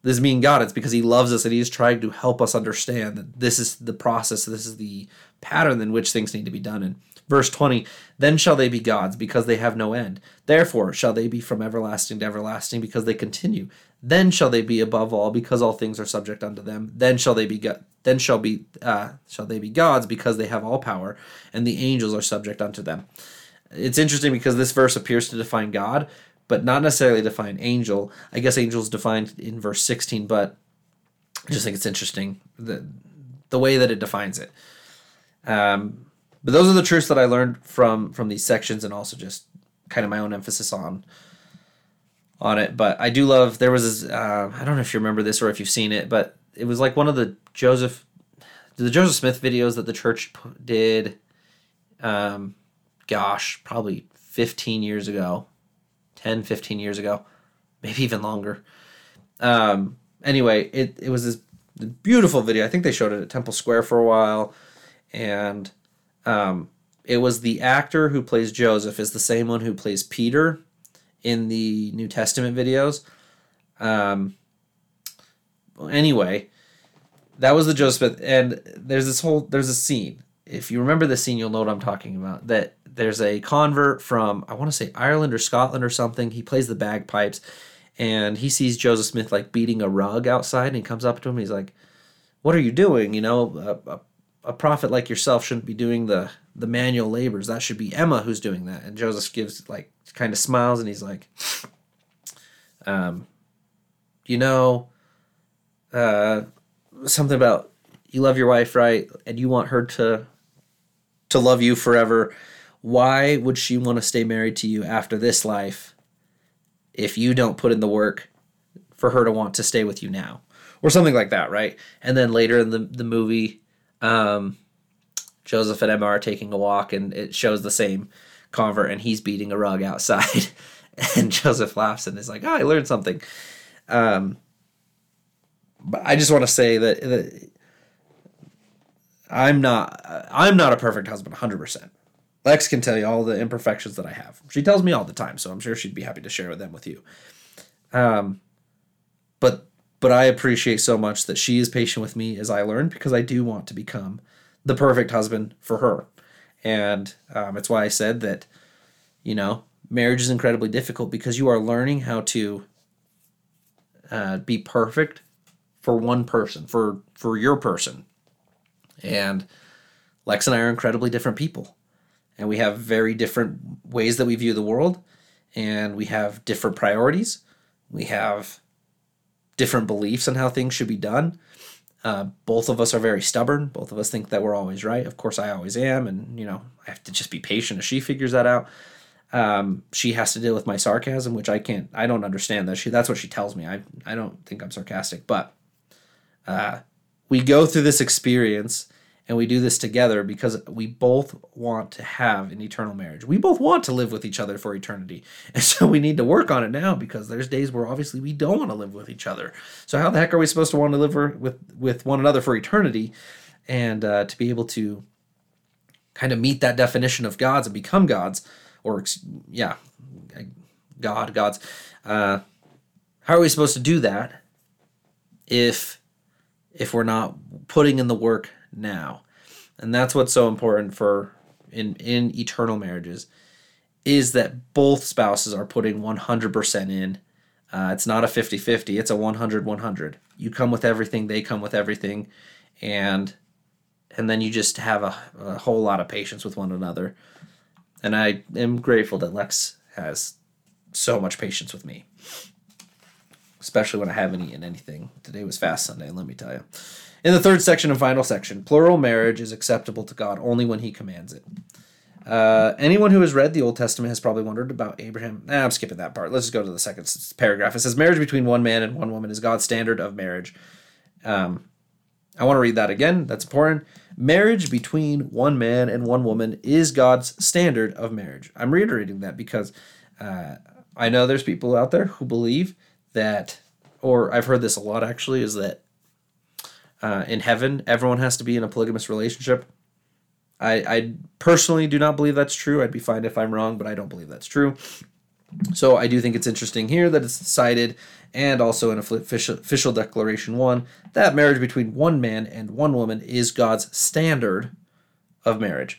this mean God. It's because he loves us and he's trying to help us understand that this is the process, this is the pattern in which things need to be done. And verse 20, then shall they be gods because they have no end. Therefore shall they be from everlasting to everlasting because they continue. Then shall they be above all, because all things are subject unto them. Then shall they be go- then shall be uh, shall they be gods, because they have all power, and the angels are subject unto them. It's interesting because this verse appears to define God, but not necessarily define angel. I guess angel is defined in verse sixteen, but I just think it's interesting the the way that it defines it. Um, but those are the truths that I learned from from these sections, and also just kind of my own emphasis on on it. But I do love there was this, uh, I don't know if you remember this or if you've seen it, but it was like one of the Joseph the Joseph Smith videos that the church did. Um, gosh, probably 15 years ago, 10, 15 years ago, maybe even longer. Um, anyway, it, it was this beautiful video. I think they showed it at Temple Square for a while. And um, it was the actor who plays Joseph is the same one who plays Peter in the New Testament videos. Um, anyway, that was the Joseph, Smith, and there's this whole there's a scene. If you remember the scene, you'll know what I'm talking about. That there's a convert from I want to say Ireland or Scotland or something. He plays the bagpipes, and he sees Joseph Smith like beating a rug outside, and he comes up to him. he's like, "What are you doing? You know, a, a, prophet like yourself shouldn't be doing the the manual labors. That should be Emma who's doing that." And Joseph gives like kind of smiles and he's like, um, you know, uh, something about you love your wife, right? And you want her to to love you forever. Why would she want to stay married to you after this life if you don't put in the work for her to want to stay with you now? Or something like that, right? And then later in the, the movie, um, Joseph and Emma are taking a walk and it shows the same convert and he's beating a rug outside. and Joseph laughs and is like, oh, I learned something. Um, but I just want to say that, that I'm not I'm not a perfect husband 100%. Lex can tell you all the imperfections that I have. She tells me all the time, so I'm sure she'd be happy to share them with you. Um but but I appreciate so much that she is patient with me as I learn because I do want to become the perfect husband for her. And um, it's why I said that, you know, marriage is incredibly difficult because you are learning how to uh, be perfect for one person, for for your person. And Lex and I are incredibly different people. And we have very different ways that we view the world. And we have different priorities. We have different beliefs on how things should be done. Uh, both of us are very stubborn. Both of us think that we're always right. Of course, I always am. And, you know, I have to just be patient as she figures that out. Um, she has to deal with my sarcasm, which I can't, I don't understand that. She, that's what she tells me. I, I don't think I'm sarcastic, but uh, we go through this experience and we do this together because we both want to have an eternal marriage. We both want to live with each other for eternity. And so we need to work on it now because there's days where obviously we don't want to live with each other. So how the heck are we supposed to want to live with with one another for eternity and uh, to be able to kind of meet that definition of gods and become gods or yeah, God, gods. Uh, how are we supposed to do that if if we're not putting in the work now. And that's what's so important for in in eternal marriages is that both spouses are putting 100% in. Uh, it's not a 50-50, it's a 100-100. You come with everything, they come with everything, and and then you just have a, a whole lot of patience with one another. And I am grateful that Lex has so much patience with me especially when I haven't eaten anything. Today was Fast Sunday, let me tell you. In the third section and final section, plural marriage is acceptable to God only when He commands it. Uh, anyone who has read the Old Testament has probably wondered about Abraham. Nah, I'm skipping that part. Let's just go to the second paragraph. It says, Marriage between one man and one woman is God's standard of marriage. Um, I want to read that again. That's important. Marriage between one man and one woman is God's standard of marriage. I'm reiterating that because uh, I know there's people out there who believe that, or I've heard this a lot actually, is that uh, in heaven everyone has to be in a polygamous relationship. I, I personally do not believe that's true. I'd be fine if I'm wrong, but I don't believe that's true. So I do think it's interesting here that it's cited, and also in official, official declaration one, that marriage between one man and one woman is God's standard of marriage.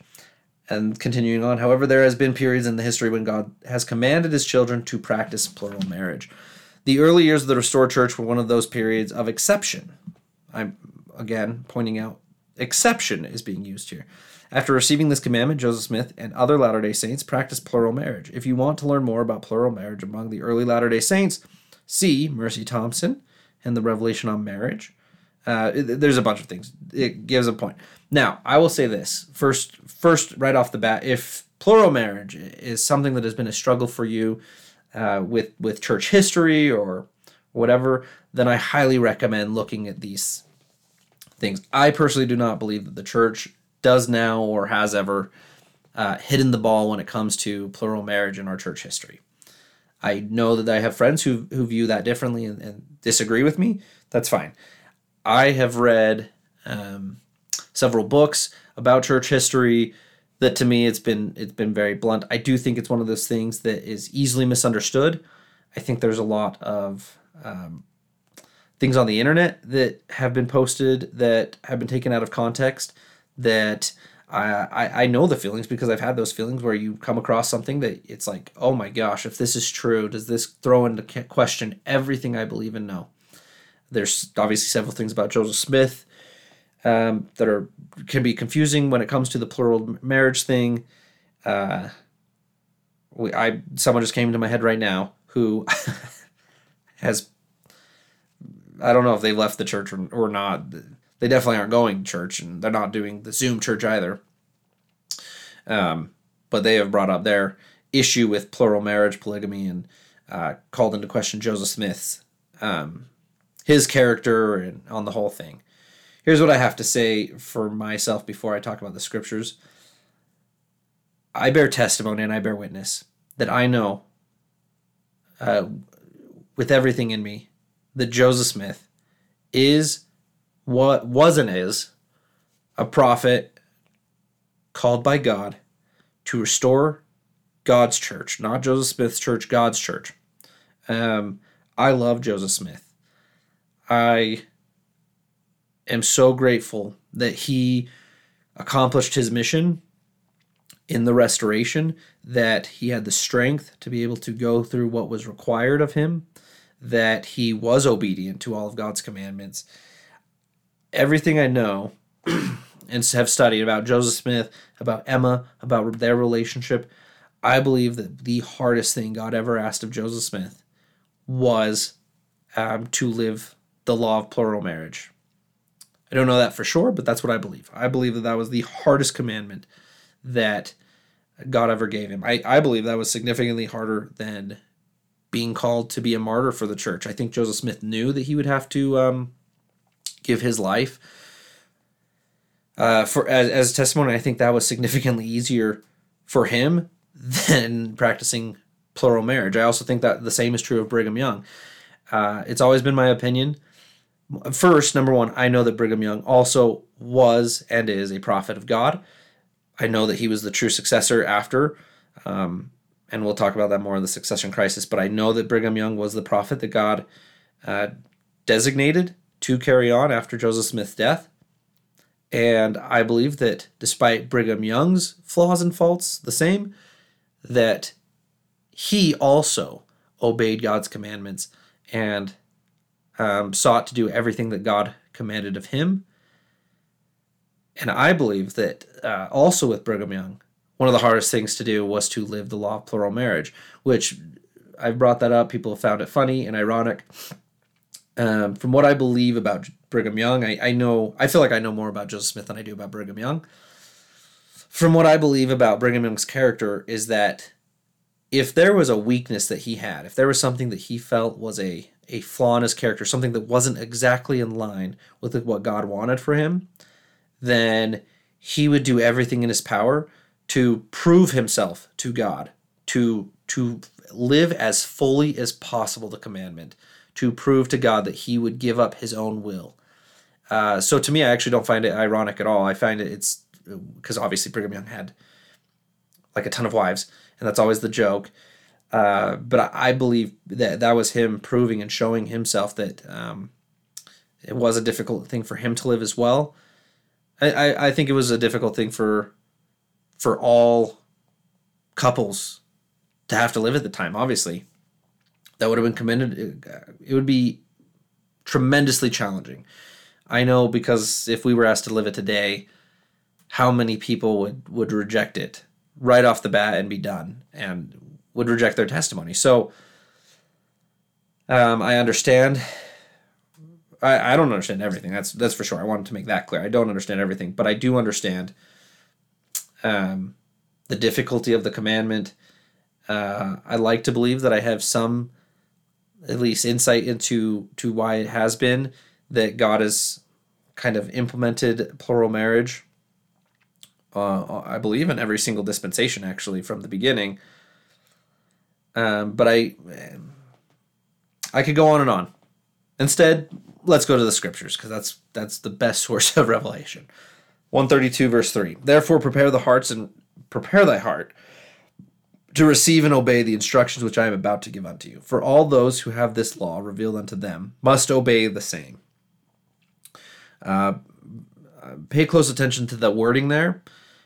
And continuing on, however, there has been periods in the history when God has commanded his children to practice plural marriage. The early years of the restored church were one of those periods of exception. I'm again pointing out exception is being used here. After receiving this commandment, Joseph Smith and other Latter day Saints practiced plural marriage. If you want to learn more about plural marriage among the early Latter day Saints, see Mercy Thompson and the Revelation on Marriage. Uh, there's a bunch of things. It gives a point. Now, I will say this first, first right off the bat, if plural marriage is something that has been a struggle for you, uh, with with church history or whatever, then I highly recommend looking at these things. I personally do not believe that the church does now or has ever uh, hidden the ball when it comes to plural marriage in our church history. I know that I have friends who who view that differently and, and disagree with me. That's fine. I have read um, several books about church history that to me it's been it's been very blunt. I do think it's one of those things that is easily misunderstood. I think there's a lot of um, things on the internet that have been posted that have been taken out of context that I, I, I know the feelings because I've had those feelings where you come across something that it's like, oh my gosh, if this is true, does this throw into question everything I believe in? No. There's obviously several things about Joseph Smith um, that are can be confusing when it comes to the plural marriage thing. Uh, we, I someone just came into my head right now who has I don't know if they left the church or, or not. They definitely aren't going to church, and they're not doing the Zoom church either. Um, but they have brought up their issue with plural marriage, polygamy, and uh, called into question Joseph Smith's um, his character and on the whole thing. Here's what I have to say for myself before I talk about the scriptures. I bear testimony and I bear witness that I know uh, with everything in me that Joseph Smith is what was and is a prophet called by God to restore God's church, not Joseph Smith's church, God's church. Um, I love Joseph Smith. I am so grateful that he accomplished his mission in the restoration, that he had the strength to be able to go through what was required of him, that he was obedient to all of God's commandments. Everything I know and have studied about Joseph Smith, about Emma, about their relationship, I believe that the hardest thing God ever asked of Joseph Smith was um, to live the law of plural marriage. I don't know that for sure, but that's what I believe. I believe that that was the hardest commandment that God ever gave him. I, I believe that was significantly harder than being called to be a martyr for the church. I think Joseph Smith knew that he would have to um, give his life uh, for as, as testimony. I think that was significantly easier for him than practicing plural marriage. I also think that the same is true of Brigham Young. Uh, it's always been my opinion. First, number one, I know that Brigham Young also was and is a prophet of God. I know that he was the true successor after, um, and we'll talk about that more in the succession crisis. But I know that Brigham Young was the prophet that God uh, designated to carry on after Joseph Smith's death. And I believe that despite Brigham Young's flaws and faults, the same, that he also obeyed God's commandments and um, sought to do everything that God commanded of him. And I believe that uh, also with Brigham Young, one of the hardest things to do was to live the law of plural marriage, which I've brought that up. People have found it funny and ironic. Um, from what I believe about Brigham Young, I, I know I feel like I know more about Joseph Smith than I do about Brigham Young. From what I believe about Brigham Young's character is that if there was a weakness that he had, if there was something that he felt was a a flaw in his character, something that wasn't exactly in line with what God wanted for him, then he would do everything in his power to prove himself to God, to to live as fully as possible the commandment, to prove to God that he would give up his own will. Uh, so to me, I actually don't find it ironic at all. I find it it's because obviously Brigham Young had like a ton of wives, and that's always the joke. Uh, but I, believe that that was him proving and showing himself that um, it was a difficult thing for him to live as well. I, I, I think it was a difficult thing for for all couples to have to live at the time. Obviously, that would have been commended. It would be tremendously challenging. I know because if we were asked to live it today, how many people would would reject it right off the bat and be done and would reject their testimony. So um, I understand. I, I don't understand everything. That's that's for sure. I wanted to make that clear. I don't understand everything, but I do understand um, the difficulty of the commandment. Uh, I like to believe that I have some, at least, insight into to why it has been that God has kind of implemented plural marriage. Uh, I believe in every single dispensation, actually, from the beginning. Um, but I, I could go on and on. Instead, let's go to the scriptures because that's that's the best source of revelation. 132 verse 3. Therefore prepare the hearts and prepare thy heart to receive and obey the instructions which I am about to give unto you. For all those who have this law revealed unto them must obey the same. Uh, pay close attention to the wording there,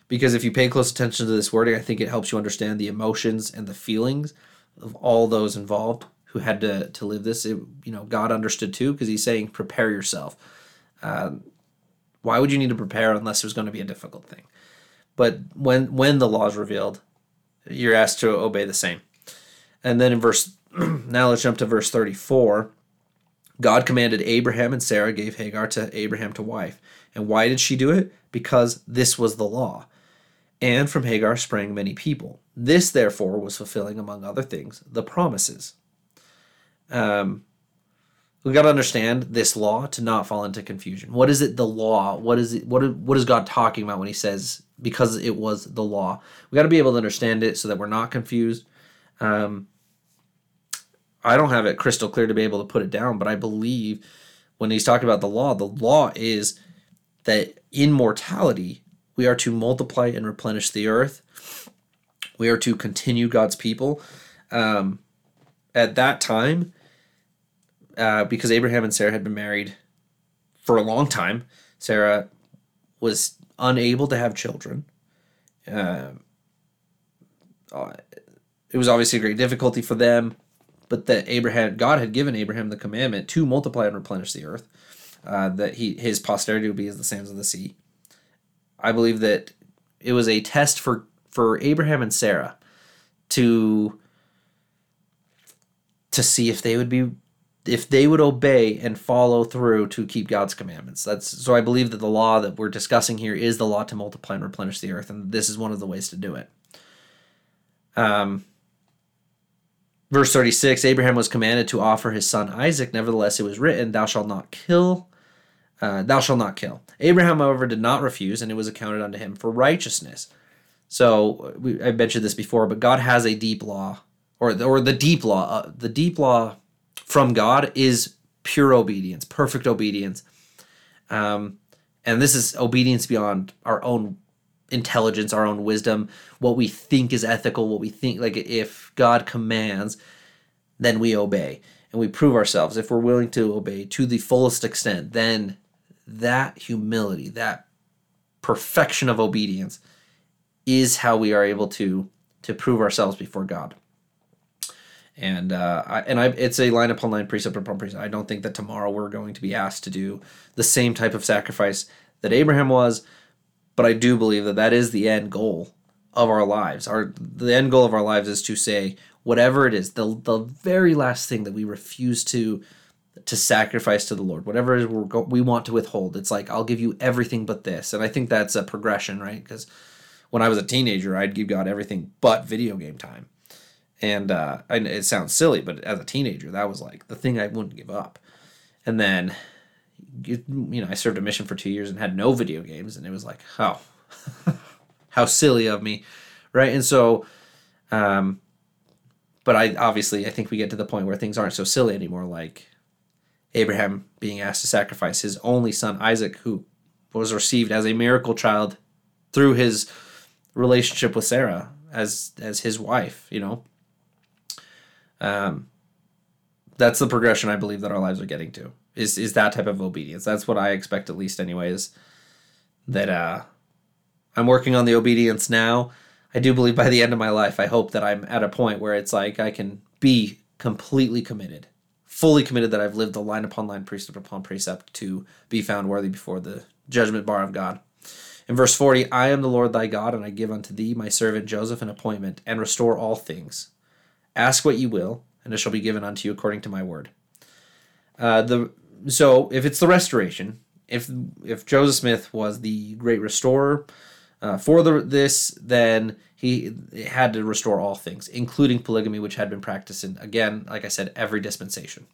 because if you pay close attention to this wording, I think it helps you understand the emotions and the feelings of all those involved who had to, to live this. It, you know, God understood too, because He's saying, prepare yourself. Um, why would you need to prepare unless there's going to be a difficult thing? But when when the law is revealed, you're asked to obey the same. And then in verse, now let's jump to verse 34. God commanded Abraham, and Sarah gave Hagar to Abraham to wife. And why did she do it? Because this was the law. And from Hagar sprang many people. This, therefore, was fulfilling, among other things, the promises. Um, we got to understand this law to not fall into confusion. What is it? The law. What is it? What what is God talking about when He says because it was the law? We got to be able to understand it so that we're not confused. Um, I don't have it crystal clear to be able to put it down, but I believe when He's talking about the law, the law is that in mortality we are to multiply and replenish the earth. We are to continue God's people. Um, at that time, uh, because Abraham and Sarah had been married for a long time, Sarah was unable to have children. Uh, uh, it was obviously a great difficulty for them, but that Abraham, God had given Abraham the commandment to multiply and replenish the earth, uh, that he his posterity would be as the sands of the sea. I believe that it was a test for for Abraham and Sarah to to see if they would be if they would obey and follow through to keep God's commandments. That's so I believe that the law that we're discussing here is the law to multiply and replenish the earth, and this is one of the ways to do it. Um, verse 36 Abraham was commanded to offer his son Isaac. Nevertheless, it was written, Thou shalt not kill, uh, thou shalt not kill. Abraham, however, did not refuse, and it was accounted unto him for righteousness. So we, I mentioned this before, but God has a deep law, or the, or the deep law. Uh, the deep law from God is pure obedience, perfect obedience. Um, and this is obedience beyond our own intelligence, our own wisdom, what we think is ethical, what we think, like if God commands, then we obey and we prove ourselves. If we're willing to obey to the fullest extent, then that humility, that perfection of obedience is how we are able to to prove ourselves before God and uh, I, and I, it's a line upon line, precept upon precept. I don't think that tomorrow we're going to be asked to do the same type of sacrifice that Abraham was, but I do believe that that is the end goal of our lives. Our the end goal of our lives is to say whatever it is, the the very last thing that we refuse to to sacrifice to the Lord, whatever we we want to withhold. It's like I'll give you everything but this, and I think that's a progression, right? Because when I was a teenager, I'd give God everything but video game time and uh, it sounds silly, but as a teenager, that was like the thing I wouldn't give up. And then, you, you know, I served a mission for two years and had no video games, and it was like, oh, how silly of me, right? And so, um, but I obviously I think we get to the point where things aren't so silly anymore. Like Abraham being asked to sacrifice his only son Isaac, who was received as a miracle child through his relationship with Sarah as as his wife, you know. Um, that's the progression I believe that our lives are getting to. Is is that type of obedience? That's what I expect at least, anyways. That uh, I'm working on the obedience now. I do believe by the end of my life, I hope that I'm at a point where it's like I can be completely committed, fully committed that I've lived the line upon line, precept upon precept to be found worthy before the judgment bar of God. In verse 40, I am the Lord thy God, and I give unto thee my servant Joseph an appointment, and restore all things Ask what ye will, and it shall be given unto you according to my word. Uh, the so if it's the restoration, if if Joseph Smith was the great restorer uh, for the this, then he had to restore all things, including polygamy, which had been practiced in again, like I said, every dispensation,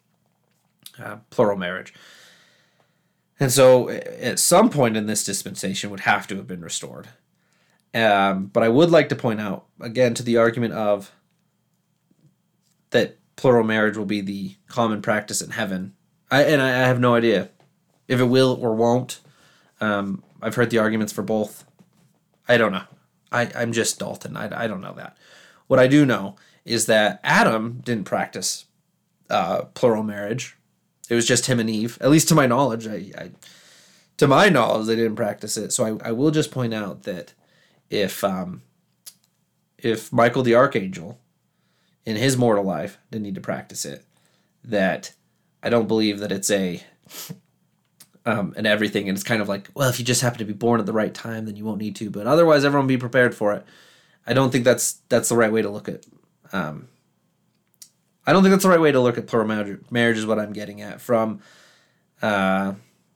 uh, plural marriage. And so, at some point in this dispensation, would have to have been restored. Um, but I would like to point out again to the argument of that plural marriage will be the common practice in heaven. I and I, have no idea if it will or won't. Um, I've heard the arguments for both. I don't know. I, I'm just Dalton. I, I don't know that. What I do know is that Adam didn't practice uh, plural marriage. It was just him and Eve. At least to my knowledge, I, I to my knowledge, they didn't practice it. So I, I will just point out that if um, if Michael the archangel in his mortal life didn't need to practice it. That I don't believe that it's a um, and everything, and it's kind of like, well, if you just happen to be born at the right time, then you won't need to. But otherwise, everyone be prepared for it. I don't think that's that's the right way to look at um, I don't think that's the right way to look at plural marriage, marriage is what I'm getting at. From, uh,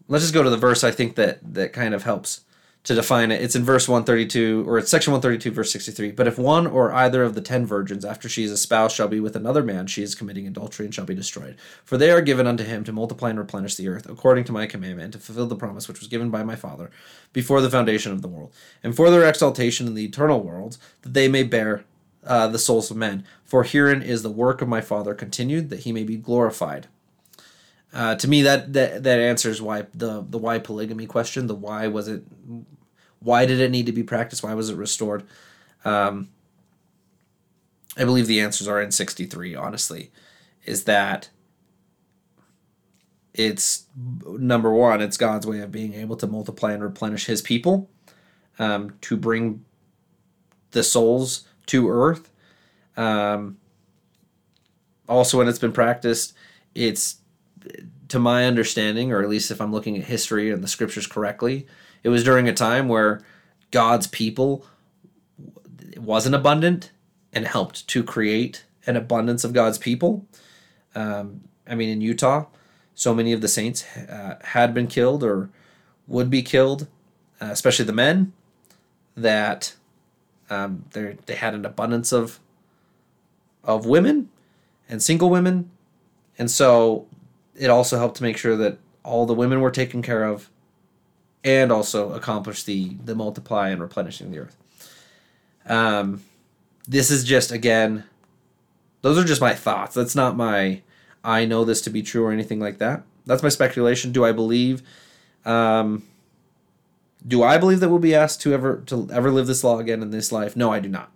let's just go to the verse I think that, that kind of helps to define it. It's in verse 132, or it's section 132, verse 63. But if one or either of the ten virgins, after she is espoused, shall be with another man, she is committing adultery and shall be destroyed. For they are given unto him to multiply and replenish the earth, according to my commandment, to fulfill the promise which was given by my Father before the foundation of the world, and for their exaltation in the eternal world, that they may bear uh, the souls of men. For herein is the work of my Father continued, that he may be glorified. Uh, to me, that, that that answers why the the why polygamy question. The why was it? Why did it need to be practiced? Why was it restored? Um, I believe the answers are in sixty three. Honestly, is that it's number one. It's God's way of being able to multiply and replenish His people, um, to bring the souls to earth. Um, also, when it's been practiced, it's to my understanding, or at least if I'm looking at history and the scriptures correctly, it was during a time where God's people wasn't abundant and helped to create an abundance of God's people. Um, I mean, in Utah, so many of the saints uh, had been killed or would be killed, uh, especially the men, that um, they had an abundance of of women and single women, and so it also helped to make sure that all the women were taken care of and also accomplish the the multiply and replenishing the earth. Um this is just again those are just my thoughts. That's not my i know this to be true or anything like that. That's my speculation. Do i believe um do i believe that we'll be asked to ever to ever live this law again in this life no i do not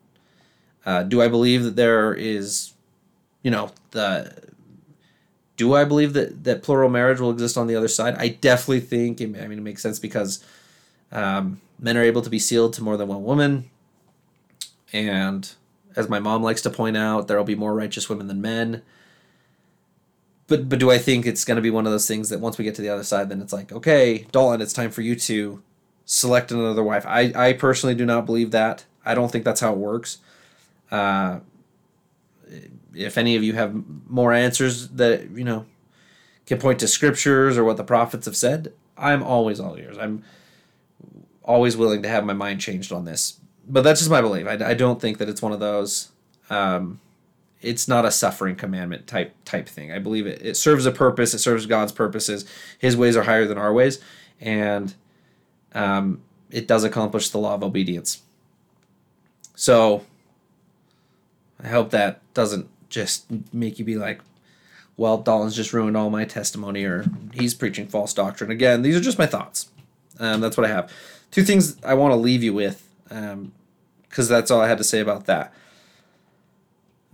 uh, do i believe that there is you know the do I believe that that plural marriage will exist on the other side? I definitely think. I mean, it makes sense because um, men are able to be sealed to more than one woman, and as my mom likes to point out, there will be more righteous women than men. But but do I think it's going to be one of those things that once we get to the other side, then it's like, okay, Dalton, it's time for you to select another wife. I I personally do not believe that. I don't think that's how it works. Uh, if any of you have more answers that you know can point to scriptures or what the prophets have said, I'm always all ears. I'm always willing to have my mind changed on this. But that's just my belief. I, I don't think that it's one of those. Um, it's not a suffering commandment type type thing. I believe it. It serves a purpose. It serves God's purposes. His ways are higher than our ways, and um, it does accomplish the law of obedience. So I hope that doesn't just make you be like, well, Dalton's just ruined all my testimony or he's preaching false doctrine. Again, these are just my thoughts. Um, that's what I have. Two things I want to leave you with, because um, that's all I had to say about that.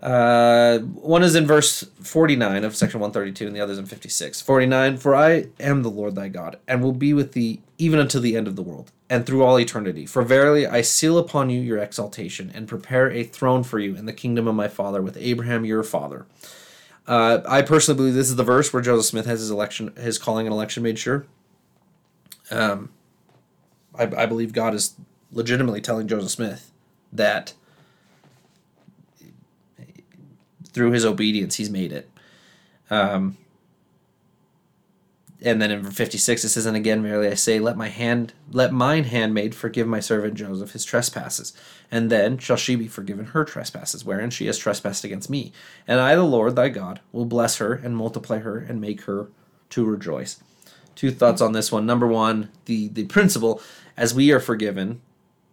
Uh, one is in verse 49 of section 132, and the other is in 56. 49 For I am the Lord thy God, and will be with thee even until the end of the world, and through all eternity. For verily I seal upon you your exaltation, and prepare a throne for you in the kingdom of my father with Abraham your father. Uh, I personally believe this is the verse where Joseph Smith has his election, his calling and election made sure. Um, I, I believe God is legitimately telling Joseph Smith that through his obedience, he's made it. Um, and then in 56 it says and again verily i say let my hand let mine handmaid forgive my servant joseph his trespasses. And then shall she be forgiven her trespasses wherein she has trespassed against me. And i the lord thy god will bless her and multiply her and make her to rejoice. Two thoughts on this one. Number one the the principle as we are forgiven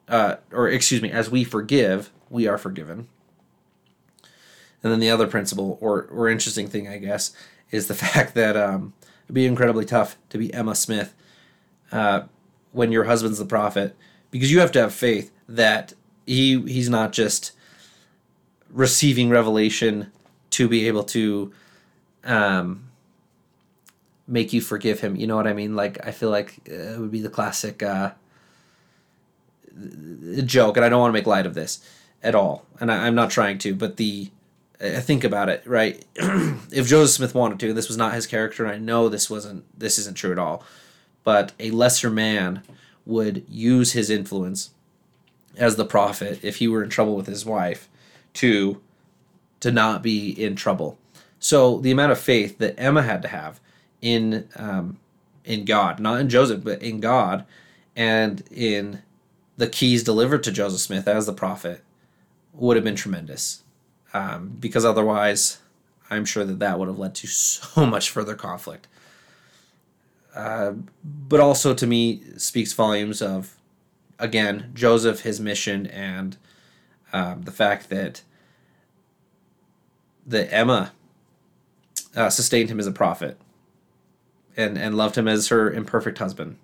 uh, or excuse me as we forgive we are forgiven and then the other principle, or or interesting thing, I guess, is the fact that um, it'd be incredibly tough to be Emma Smith uh, when your husband's the prophet, because you have to have faith that he he's not just receiving revelation to be able to um, make you forgive him. You know what I mean? Like I feel like it would be the classic uh, joke, and I don't want to make light of this at all, and I, I'm not trying to, but the think about it, right? if Joseph Smith wanted to, this was not his character, and I know this wasn't this isn't true at all, but a lesser man would use his influence as the prophet if he were in trouble with his wife to to not be in trouble. So the amount of faith that Emma had to have in um, in God, not in Joseph, but in God, and in the keys delivered to Joseph Smith as the prophet, would have been tremendous. Um, because otherwise, I'm sure that that would have led to so much further conflict. Uh, but also to me speaks volumes of, again, Joseph, his mission, and um, the fact that that Emma uh, sustained him as a prophet and and loved him as her imperfect husband.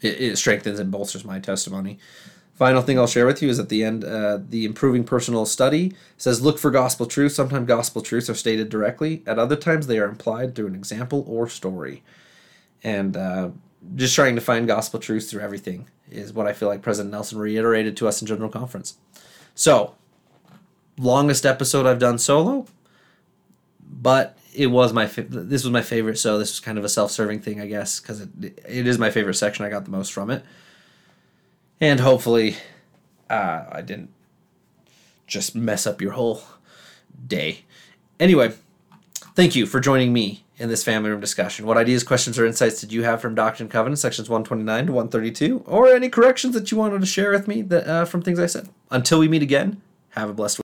It, it strengthens and bolsters my testimony. Final thing I'll share with you is at the end, uh, the improving personal study says look for gospel truth. Sometimes gospel truths are stated directly. At other times, they are implied through an example or story. And uh, just trying to find gospel truths through everything is what I feel like President Nelson reiterated to us in General Conference. So, longest episode I've done solo, but it was my fa- this was my favorite. So this was kind of a self-serving thing, I guess, because it it is my favorite section. I got the most from it, and hopefully, uh, I didn't just mess up your whole day. Anyway, thank you for joining me in this family room discussion. What ideas, questions, or insights did you have from Doctrine and Covenants sections 129 to 132, or any corrections that you wanted to share with me that uh, from things I said? Until we meet again, have a blessed week.